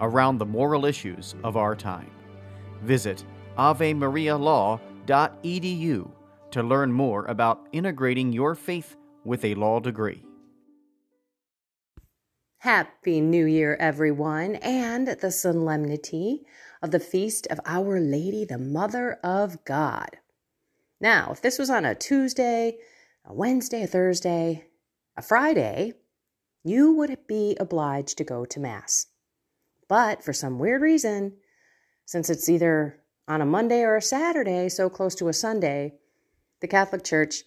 around the moral issues of our time. Visit avemarialaw.edu to learn more about integrating your faith with a law degree. Happy New Year, everyone, and the solemnity of the feast of Our Lady, the Mother of God. Now, if this was on a Tuesday, a Wednesday, a Thursday, a Friday, you would be obliged to go to Mass. But for some weird reason, since it's either on a Monday or a Saturday, so close to a Sunday, the Catholic Church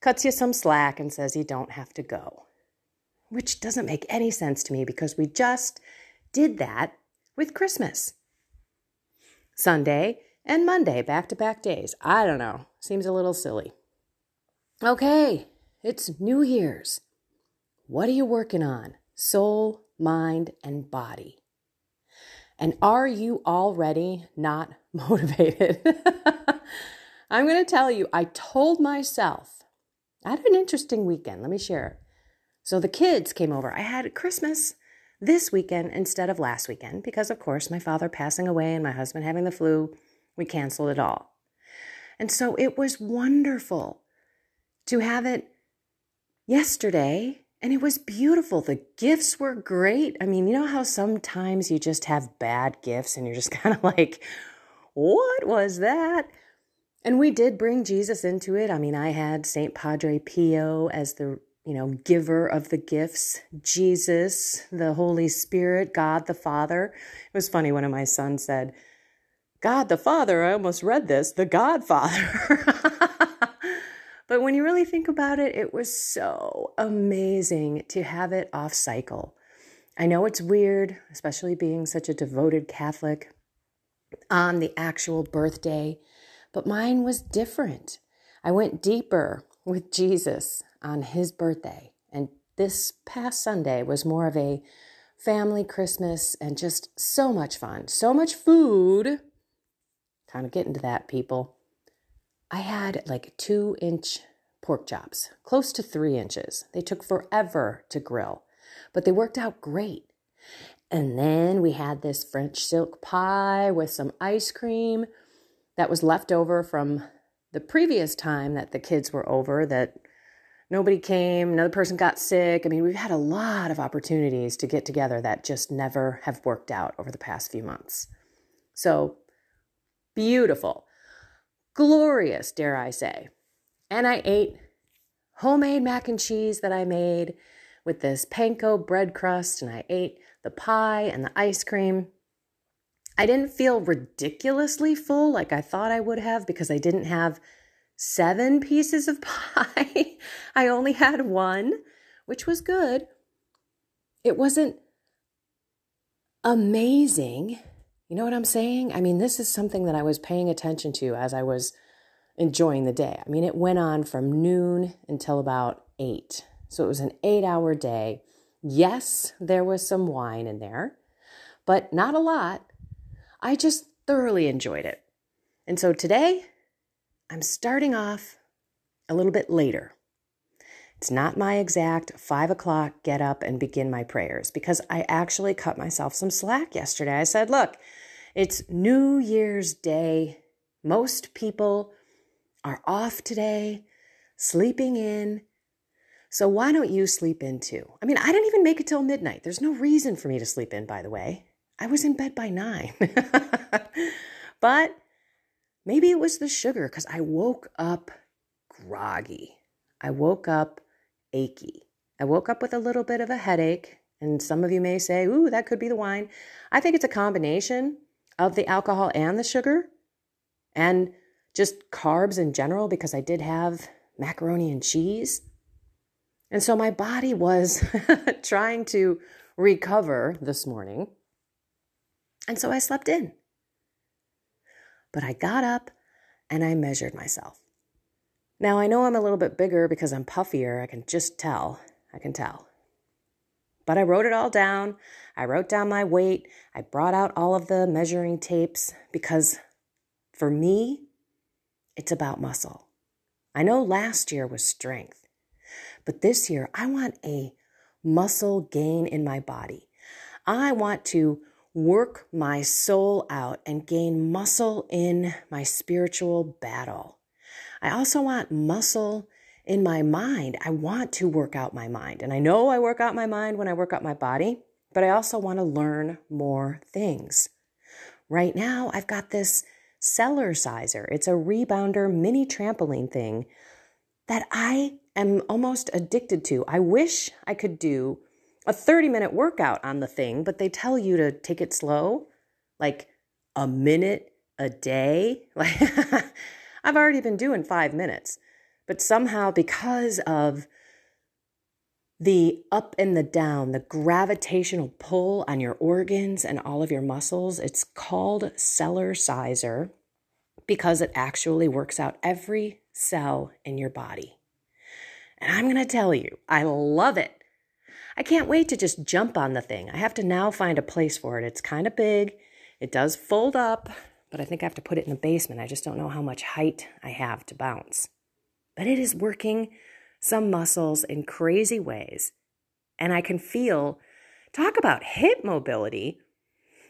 cuts you some slack and says you don't have to go which doesn't make any sense to me because we just did that with Christmas. Sunday and Monday, back to back days. I don't know. Seems a little silly. Okay, it's New Year's. What are you working on? Soul, mind, and body. And are you already not motivated? I'm going to tell you, I told myself, I had an interesting weekend. Let me share. So the kids came over. I had Christmas this weekend instead of last weekend because, of course, my father passing away and my husband having the flu, we canceled it all. And so it was wonderful to have it yesterday and it was beautiful. The gifts were great. I mean, you know how sometimes you just have bad gifts and you're just kind of like, what was that? And we did bring Jesus into it. I mean, I had St. Padre Pio as the you know, giver of the gifts, Jesus, the Holy Spirit, God the Father. It was funny, one of my sons said, God the Father, I almost read this, the Godfather. but when you really think about it, it was so amazing to have it off cycle. I know it's weird, especially being such a devoted Catholic on the actual birthday, but mine was different. I went deeper with Jesus on his birthday. And this past Sunday was more of a family Christmas and just so much fun, so much food. Kind of get into that, people. I had like two inch pork chops, close to three inches. They took forever to grill, but they worked out great. And then we had this French silk pie with some ice cream that was left over from the previous time that the kids were over that nobody came, another person got sick. I mean, we've had a lot of opportunities to get together that just never have worked out over the past few months. So beautiful, glorious, dare I say. And I ate homemade mac and cheese that I made with this panko bread crust, and I ate the pie and the ice cream. I didn't feel ridiculously full like I thought I would have because I didn't have seven pieces of pie. I only had one, which was good. It wasn't amazing. You know what I'm saying? I mean, this is something that I was paying attention to as I was enjoying the day. I mean, it went on from noon until about eight. So it was an eight hour day. Yes, there was some wine in there, but not a lot. I just thoroughly enjoyed it. And so today, I'm starting off a little bit later. It's not my exact five o'clock get up and begin my prayers because I actually cut myself some slack yesterday. I said, look, it's New Year's Day. Most people are off today, sleeping in. So why don't you sleep in too? I mean, I didn't even make it till midnight. There's no reason for me to sleep in, by the way. I was in bed by nine. But maybe it was the sugar because I woke up groggy. I woke up achy. I woke up with a little bit of a headache. And some of you may say, ooh, that could be the wine. I think it's a combination of the alcohol and the sugar and just carbs in general because I did have macaroni and cheese. And so my body was trying to recover this morning. And so I slept in. But I got up and I measured myself. Now I know I'm a little bit bigger because I'm puffier. I can just tell. I can tell. But I wrote it all down. I wrote down my weight. I brought out all of the measuring tapes because for me, it's about muscle. I know last year was strength, but this year I want a muscle gain in my body. I want to work my soul out and gain muscle in my spiritual battle. I also want muscle in my mind. I want to work out my mind. And I know I work out my mind when I work out my body, but I also want to learn more things. Right now, I've got this Cellerciser. It's a rebounder mini trampoline thing that I am almost addicted to. I wish I could do a 30 minute workout on the thing, but they tell you to take it slow, like a minute a day. Like I've already been doing 5 minutes. But somehow because of the up and the down, the gravitational pull on your organs and all of your muscles, it's called Cellerciser because it actually works out every cell in your body. And I'm going to tell you, I love it. I can't wait to just jump on the thing. I have to now find a place for it. It's kind of big. It does fold up, but I think I have to put it in the basement. I just don't know how much height I have to bounce. But it is working some muscles in crazy ways. And I can feel, talk about hip mobility.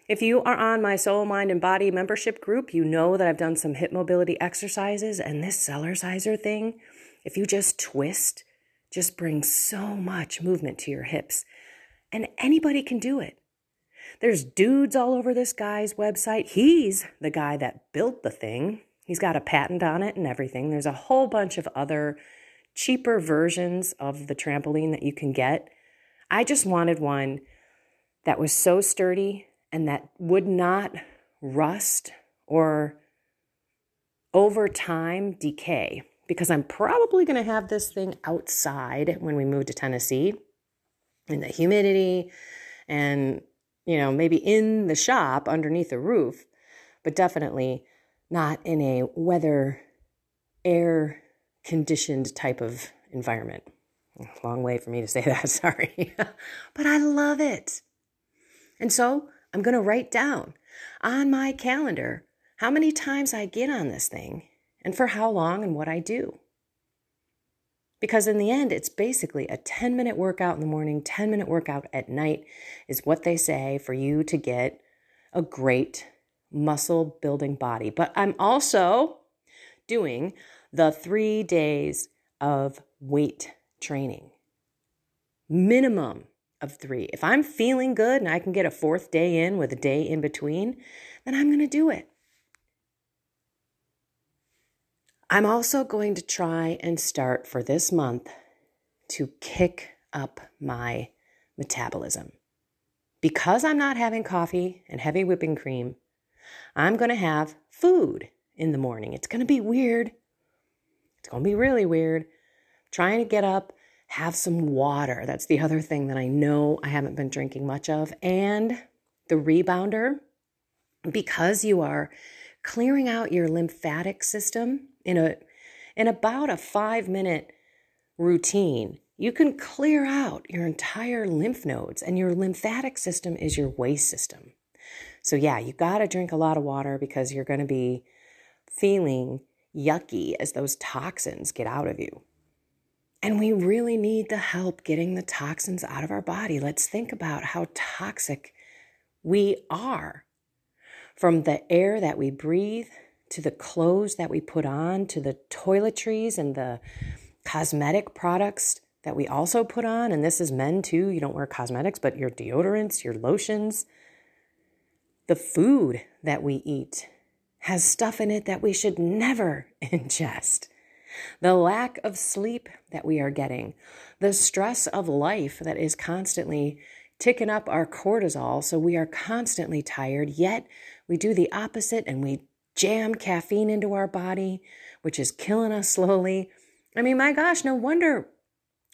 If you are on my soul, mind, and body membership group, you know that I've done some hip mobility exercises and this Cellerciser thing. If you just twist just brings so much movement to your hips. And anybody can do it. There's dudes all over this guy's website. He's the guy that built the thing. He's got a patent on it and everything. There's a whole bunch of other cheaper versions of the trampoline that you can get. I just wanted one that was so sturdy and that would not rust or over time decay because I'm probably going to have this thing outside when we move to Tennessee in the humidity and, you know, maybe in the shop underneath the roof, but definitely not in a weather, air conditioned type of environment. Long way for me to say that, sorry. but I love it. And so I'm going to write down on my calendar how many times I get on this thing and for how long and what I do. Because in the end, it's basically a 10 minute workout in the morning, 10 minute workout at night is what they say for you to get a great muscle building body. But I'm also doing the three days of weight training, minimum of three. If I'm feeling good and I can get a fourth day in with a day in between, then I'm going to do it. I'm also going to try and start for this month to kick up my metabolism. Because I'm not having coffee and heavy whipping cream, I'm going to have food in the morning. It's going to be weird. It's going to be really weird. trying to get up, have some water. That's the other thing that I know I haven't been drinking much of. And the rebounder, because you are clearing out your lymphatic system in a in about a 5 minute routine you can clear out your entire lymph nodes and your lymphatic system is your waste system. So yeah you got to drink a lot of water because you're going to be feeling yucky as those toxins get out of you. And we really need the help getting the toxins out of our body. Let's think about how toxic we are from the air that we breathe to the clothes that we put on to the toiletries and the cosmetic products that we also put on. And this is men too. You don't wear cosmetics, but your deodorants, your lotions, the food that we eat has stuff in it that we should never ingest. The lack of sleep that we are getting, the stress of life that is constantly ticking up our cortisol, so we are constantly tired, yet we do the opposite and we jam caffeine into our body, which is killing us slowly. I mean, my gosh, no wonder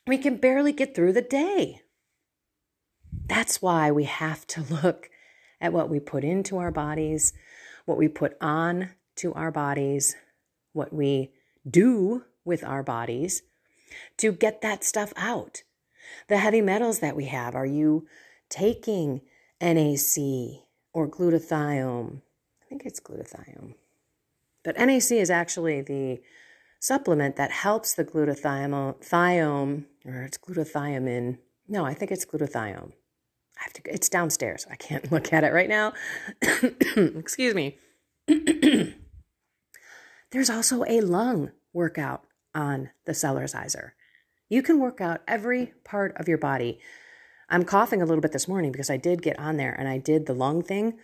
we can barely get through the day. That's why we have to look at what we put into our bodies, what we put on to our bodies, what we do with our bodies to get that stuff out. The heavy metals that we have, are you taking NAC or glutathione? Think it's glutathione. But NAC is actually the supplement that helps the glutathione, or it's glutathione. No, I think it's glutathione. I have to. It's downstairs. I can't look at it right now. Excuse me. There's also a lung workout on the Cellerciser. You can work out every part of your body. I'm coughing a little bit this morning because I did get on there and I did the lung thing.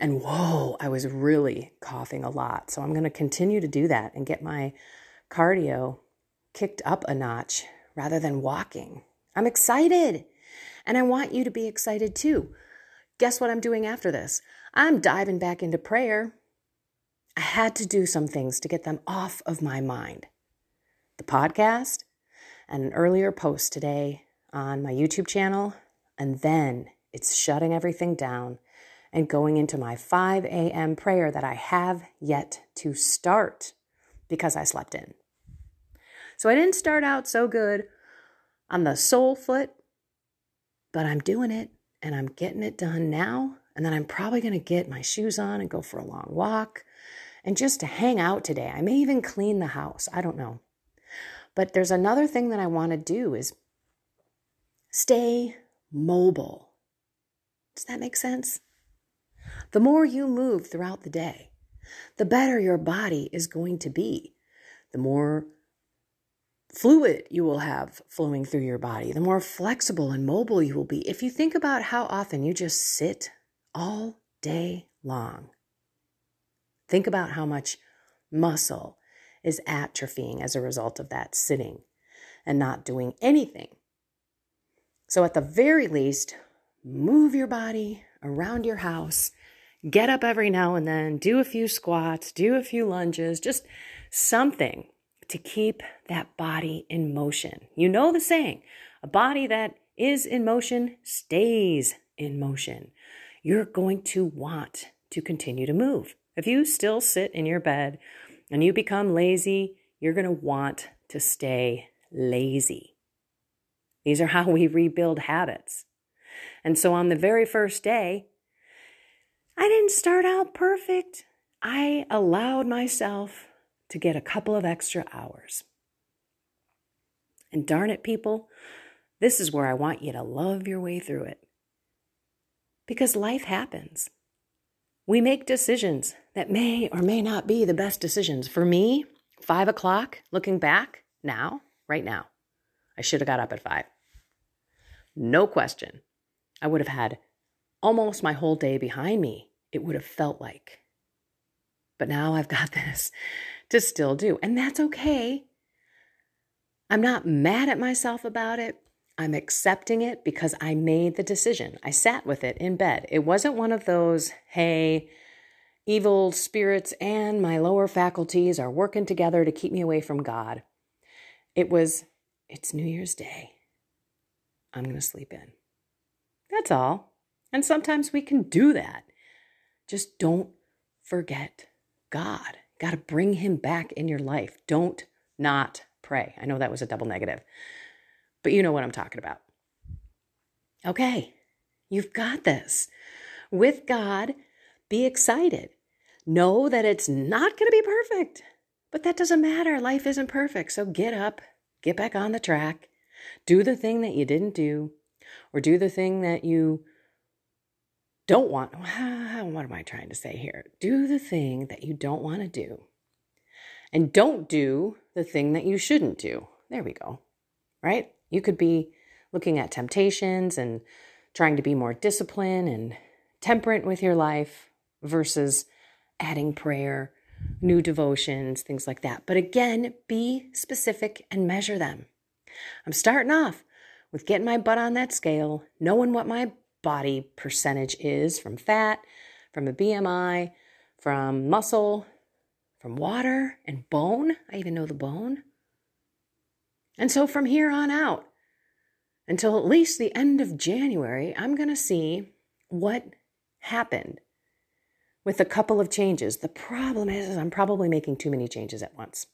And whoa, I was really coughing a lot. So I'm going to continue to do that and get my cardio kicked up a notch rather than walking. I'm excited. And I want you to be excited too. Guess what I'm doing after this? I'm diving back into prayer. I had to do some things to get them off of my mind. The podcast and an earlier post today on my YouTube channel, and then it's shutting everything down and going into my 5 a.m. prayer that I have yet to start because I slept in. So I didn't start out so good on the soul foot, but I'm doing it and I'm getting it done now. And then I'm probably going to get my shoes on and go for a long walk and just to hang out today. I may even clean the house. I don't know. But there's another thing that I want to do is stay mobile. Does that make sense? The more you move throughout the day, the better your body is going to be. The more fluid you will have flowing through your body, the more flexible and mobile you will be. If you think about how often you just sit all day long, think about how much muscle is atrophying as a result of that sitting and not doing anything. So, at the very least, move your body around your house, get up every now and then, do a few squats, do a few lunges, just something to keep that body in motion. You know the saying a body that is in motion stays in motion. You're going to want to continue to move. If you still sit in your bed and you become lazy, you're going to want to stay lazy. These are how we rebuild habits. And so on the very first day, I didn't start out perfect. I allowed myself to get a couple of extra hours. And darn it, people, this is where I want you to love your way through it. Because life happens. We make decisions that may or may not be the best decisions. For me, five o'clock, looking back now, right now, I should have got up at five. No question. I would have had almost my whole day behind me, it would have felt like. But now I've got this to still do, and that's okay. I'm not mad at myself about it. I'm accepting it because I made the decision. I sat with it in bed. It wasn't one of those, hey, evil spirits and my lower faculties are working together to keep me away from God. It was, it's New Year's Day. I'm going to sleep in. That's all. And sometimes we can do that. Just don't forget God. Got to bring him back in your life. Don't not pray. I know that was a double negative. But you know what I'm talking about. Okay, you've got this. With God, be excited. Know that it's not going to be perfect, but that doesn't matter. Life isn't perfect. So get up, get back on the track, do the thing that you didn't do, or do the thing that you don't want. Ah, what am I trying to say here? Do the thing that you don't want to do, and don't do the thing that you shouldn't do. There we go. Right? You could be looking at temptations and trying to be more disciplined and temperate with your life versus adding prayer, new devotions, things like that. But again, be specific and measure them. I'm starting off with getting my butt on that scale, knowing what my body percentage is from fat, from a BMI, from muscle, from water and bone. I even know the bone. And so from here on out, until at least the end of January, I'm going to see what happened with a couple of changes. The problem is, is I'm probably making too many changes at once.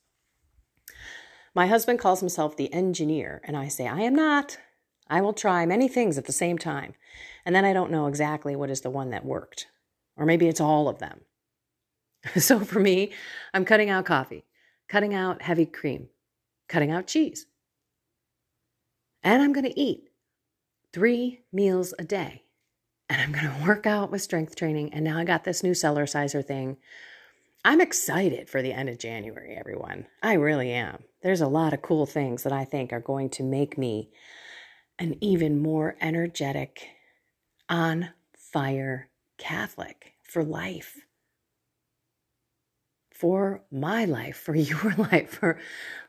My husband calls himself the engineer, and I say, I am not. I will try many things at the same time. And then I don't know exactly what is the one that worked. Or maybe it's all of them. so for me, I'm cutting out coffee, cutting out heavy cream, cutting out cheese. And I'm going to eat three meals a day and I'm going to work out with strength training. And now I got this new Cellerciser thing. I'm excited for the end of January, everyone. I really am. There's a lot of cool things that I think are going to make me an even more energetic, on fire Catholic for life. For my life, for your life, for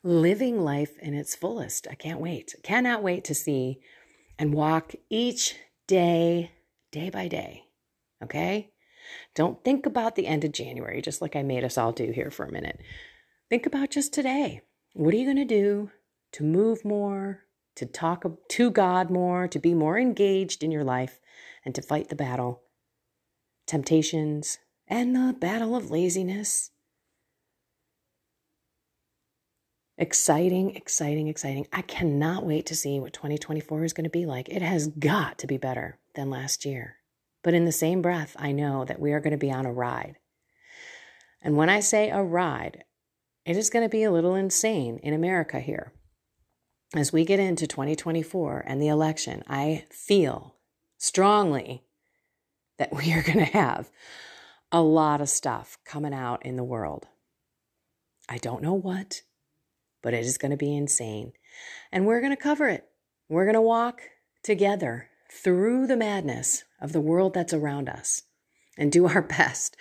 living life in its fullest. I can't wait. Cannot wait to see and walk each day day by day. Okay? Don't think about the end of January, just like I made us all do here for a minute. Think about just today. What are you going to do to move more, to talk to God more, to be more engaged in your life, and to fight the battle, temptations, and the battle of laziness? Exciting, exciting, exciting. I cannot wait to see what 2024 is going to be like. It has got to be better than last year. But in the same breath, I know that we are going to be on a ride. And when I say a ride, it is going to be a little insane in America here. As we get into 2024 and the election, I feel strongly that we are going to have a lot of stuff coming out in the world. I don't know what, but it is going to be insane. And we're going to cover it. We're going to walk together through the madness of the world that's around us and do our best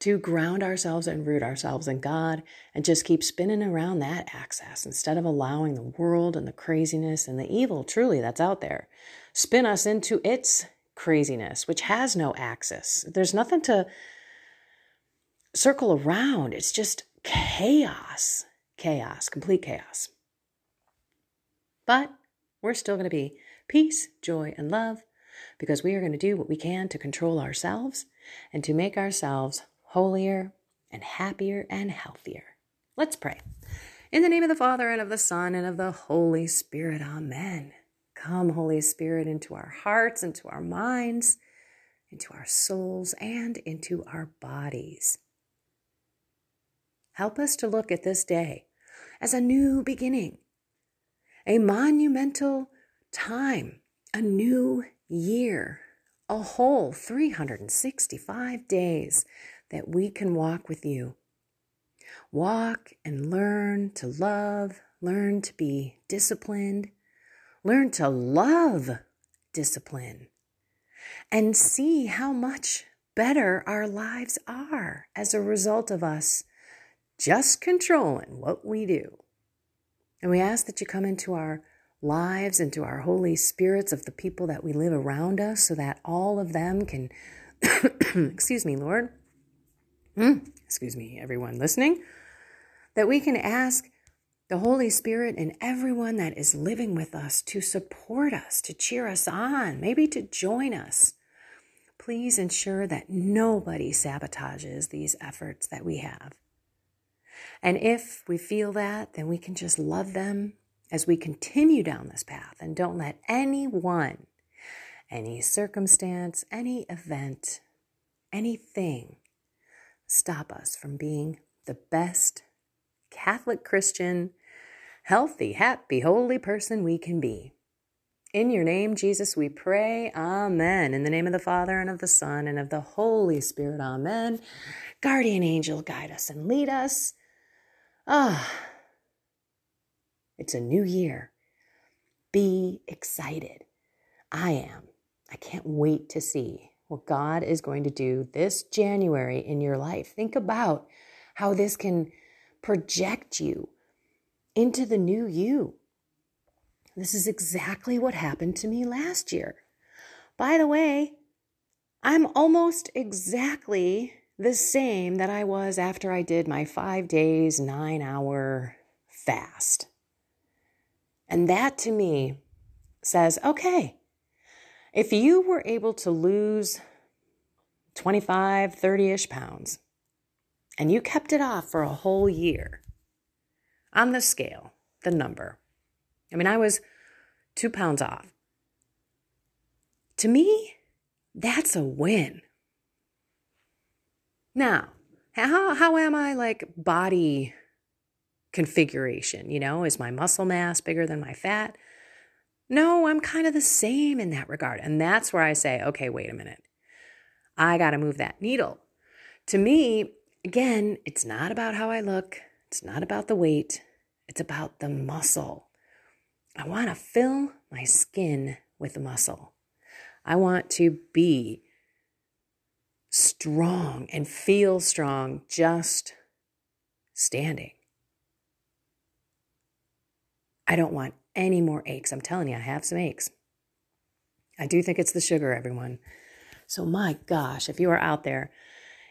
to ground ourselves and root ourselves in God and just keep spinning around that axis instead of allowing the world and the craziness and the evil truly that's out there spin us into its craziness, which has no axis. There's nothing to circle around, it's just chaos, chaos, complete chaos. But we're still going to be peace, joy, and love because we are going to do what we can to control ourselves and to make ourselves holier and happier and healthier. Let's pray. In the name of the Father, and of the Son, and of the Holy Spirit, Amen. Come, Holy Spirit, into our hearts, into our minds, into our souls, and into our bodies. Help us to look at this day as a new beginning, a monumental time, a new year, a whole 365 days that we can walk with you. Walk and learn to love, learn to be disciplined, learn to love discipline, and see how much better our lives are as a result of us just controlling what we do. And we ask that you come into our lives, into our holy spirits of the people that we live around us, so that all of them can, excuse me, Lord, mm, excuse me, everyone listening, that we can ask the Holy Spirit and everyone that is living with us to support us, to cheer us on, maybe to join us. Please ensure that nobody sabotages these efforts that we have. And if we feel that, then we can just love them as we continue down this path and don't let anyone, any circumstance, any event, anything stop us from being the best Catholic Christian, healthy, happy, holy person we can be. In your name, Jesus, we pray. Amen. In the name of the Father, and of the Son, and of the Holy Spirit. Amen. Guardian angel, guide us and lead us. Ah. It's a new year. Be excited. I am. I can't wait to see what God is going to do this January in your life. Think about how this can project you into the new you. This is exactly what happened to me last year. By the way, I'm almost exactly the same that I was after I did my five days, nine hour fast. And that to me says, okay, if you were able to lose 25, 30 ish pounds and you kept it off for a whole year on the scale, the number, I mean, I was two pounds off. To me, that's a win. Now, how, how am I like body configuration? You know, is my muscle mass bigger than my fat? No, I'm kind of the same in that regard. And that's where I say, okay, wait a minute. I got to move that needle. To me, again, it's not about how I look, it's not about the weight, it's about the muscle. I want to fill my skin with muscle. I want to be strong and feel strong just standing. I don't want any more aches. I'm telling you, I have some aches. I do think it's the sugar, everyone. So, my gosh, if you are out there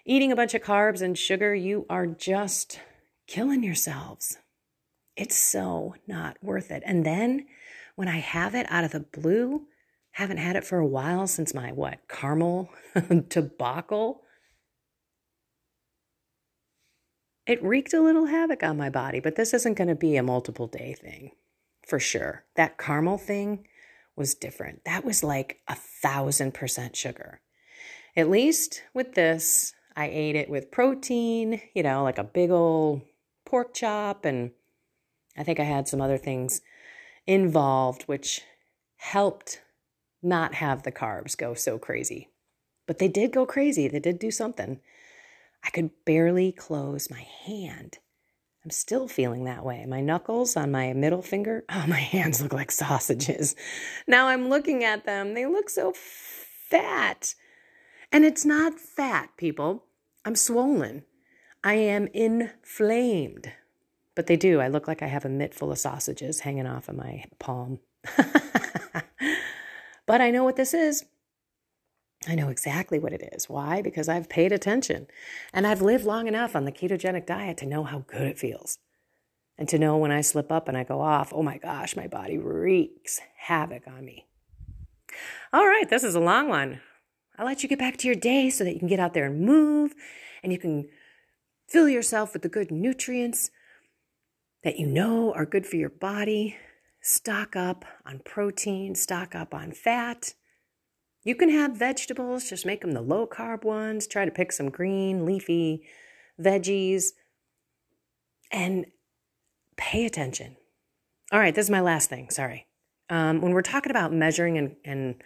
eating a bunch of carbs and sugar, you are just killing yourselves. It's so not worth it. And then when I have it out of the blue, haven't had it for a while since my what, caramel debacle. It wreaked a little havoc on my body, but this isn't going to be a multiple day thing for sure. That caramel thing was different. That was like a thousand percent sugar. At least with this, I ate it with protein, you know, like a big old pork chop. And I think I had some other things involved, which helped not have the carbs go so crazy. But they did go crazy. They did do something. I could barely close my hand. I'm still feeling that way. My knuckles on my middle finger, oh, my hands look like sausages. Now I'm looking at them. They look so fat. And it's not fat, people. I'm swollen. I am inflamed. But they do. I look like I have a mitt full of sausages hanging off of my palm. but I know what this is. I know exactly what it is. Why? Because I've paid attention and I've lived long enough on the ketogenic diet to know how good it feels. And to know when I slip up and I go off, oh my gosh, my body wreaks havoc on me. All right, this is a long one. I'll let you get back to your day so that you can get out there and move and you can fill yourself with the good nutrients that you know are good for your body. Stock up on protein, stock up on fat. You can have vegetables, just make them the low carb ones. Try to pick some green, leafy veggies and pay attention. All right, this is my last thing. Sorry. Um, when we're talking about measuring and, and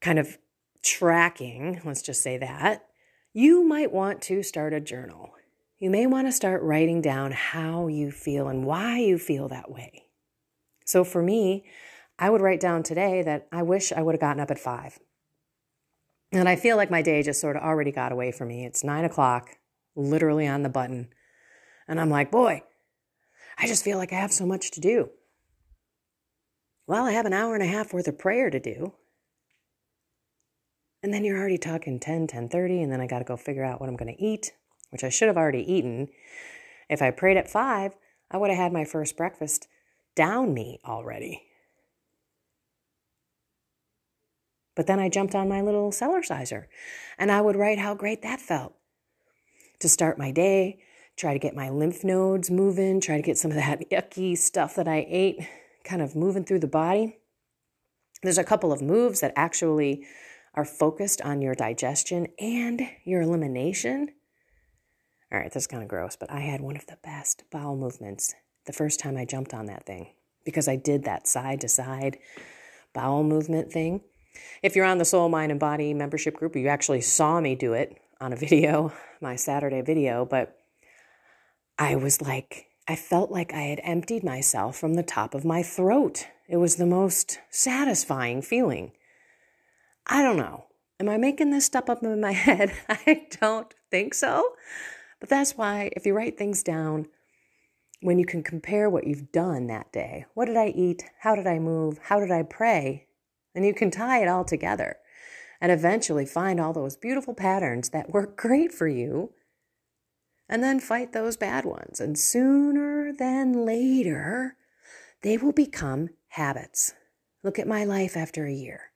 kind of tracking, let's just say that, you might want to start a journal. You may want to start writing down how you feel and why you feel that way. So for me, I would write down today that I wish I would have gotten up at five. And I feel like my day just sort of already got away from me. It's nine o'clock, literally on the button. And I'm like, boy, I just feel like I have so much to do. Well, I have an hour and a half worth of prayer to do. And then you're already talking 10, 10 30, and then I got to go figure out what I'm going to eat, which I should have already eaten. If I prayed at five, I would have had my first breakfast down me already. But then I jumped on my little Cellerciser and I would write how great that felt to start my day, try to get my lymph nodes moving, try to get some of that yucky stuff that I ate kind of moving through the body. There's a couple of moves that actually are focused on your digestion and your elimination. All right, this is kind of gross, but I had one of the best bowel movements the first time I jumped on that thing because I did that side to side bowel movement thing. If you're on the Soul, Mind, and Body membership group, you actually saw me do it on a video, my Saturday video, but I was like, I felt like I had emptied myself from the top of my throat. It was the most satisfying feeling. I don't know. Am I making this stuff up in my head? I don't think so. But that's why if you write things down, when you can compare what you've done that day, what did I eat? How did I move? How did I pray? And you can tie it all together and eventually find all those beautiful patterns that work great for you and then fight those bad ones. And sooner than later, they will become habits. Look at my life after a year.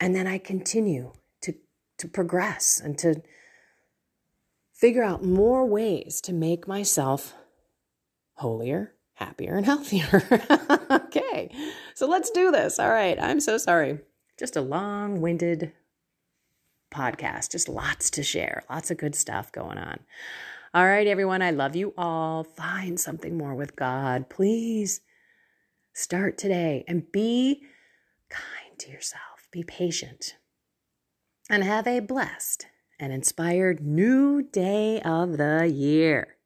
And then I continue to, to progress and to figure out more ways to make myself holier, happier, and healthier. Okay, so let's do this. All right, I'm so sorry. Just a long winded podcast, just lots to share, lots of good stuff going on. All right, everyone, I love you all. Find something more with God. Please start today and be kind to yourself, be patient, and have a blessed and inspired new day of the year.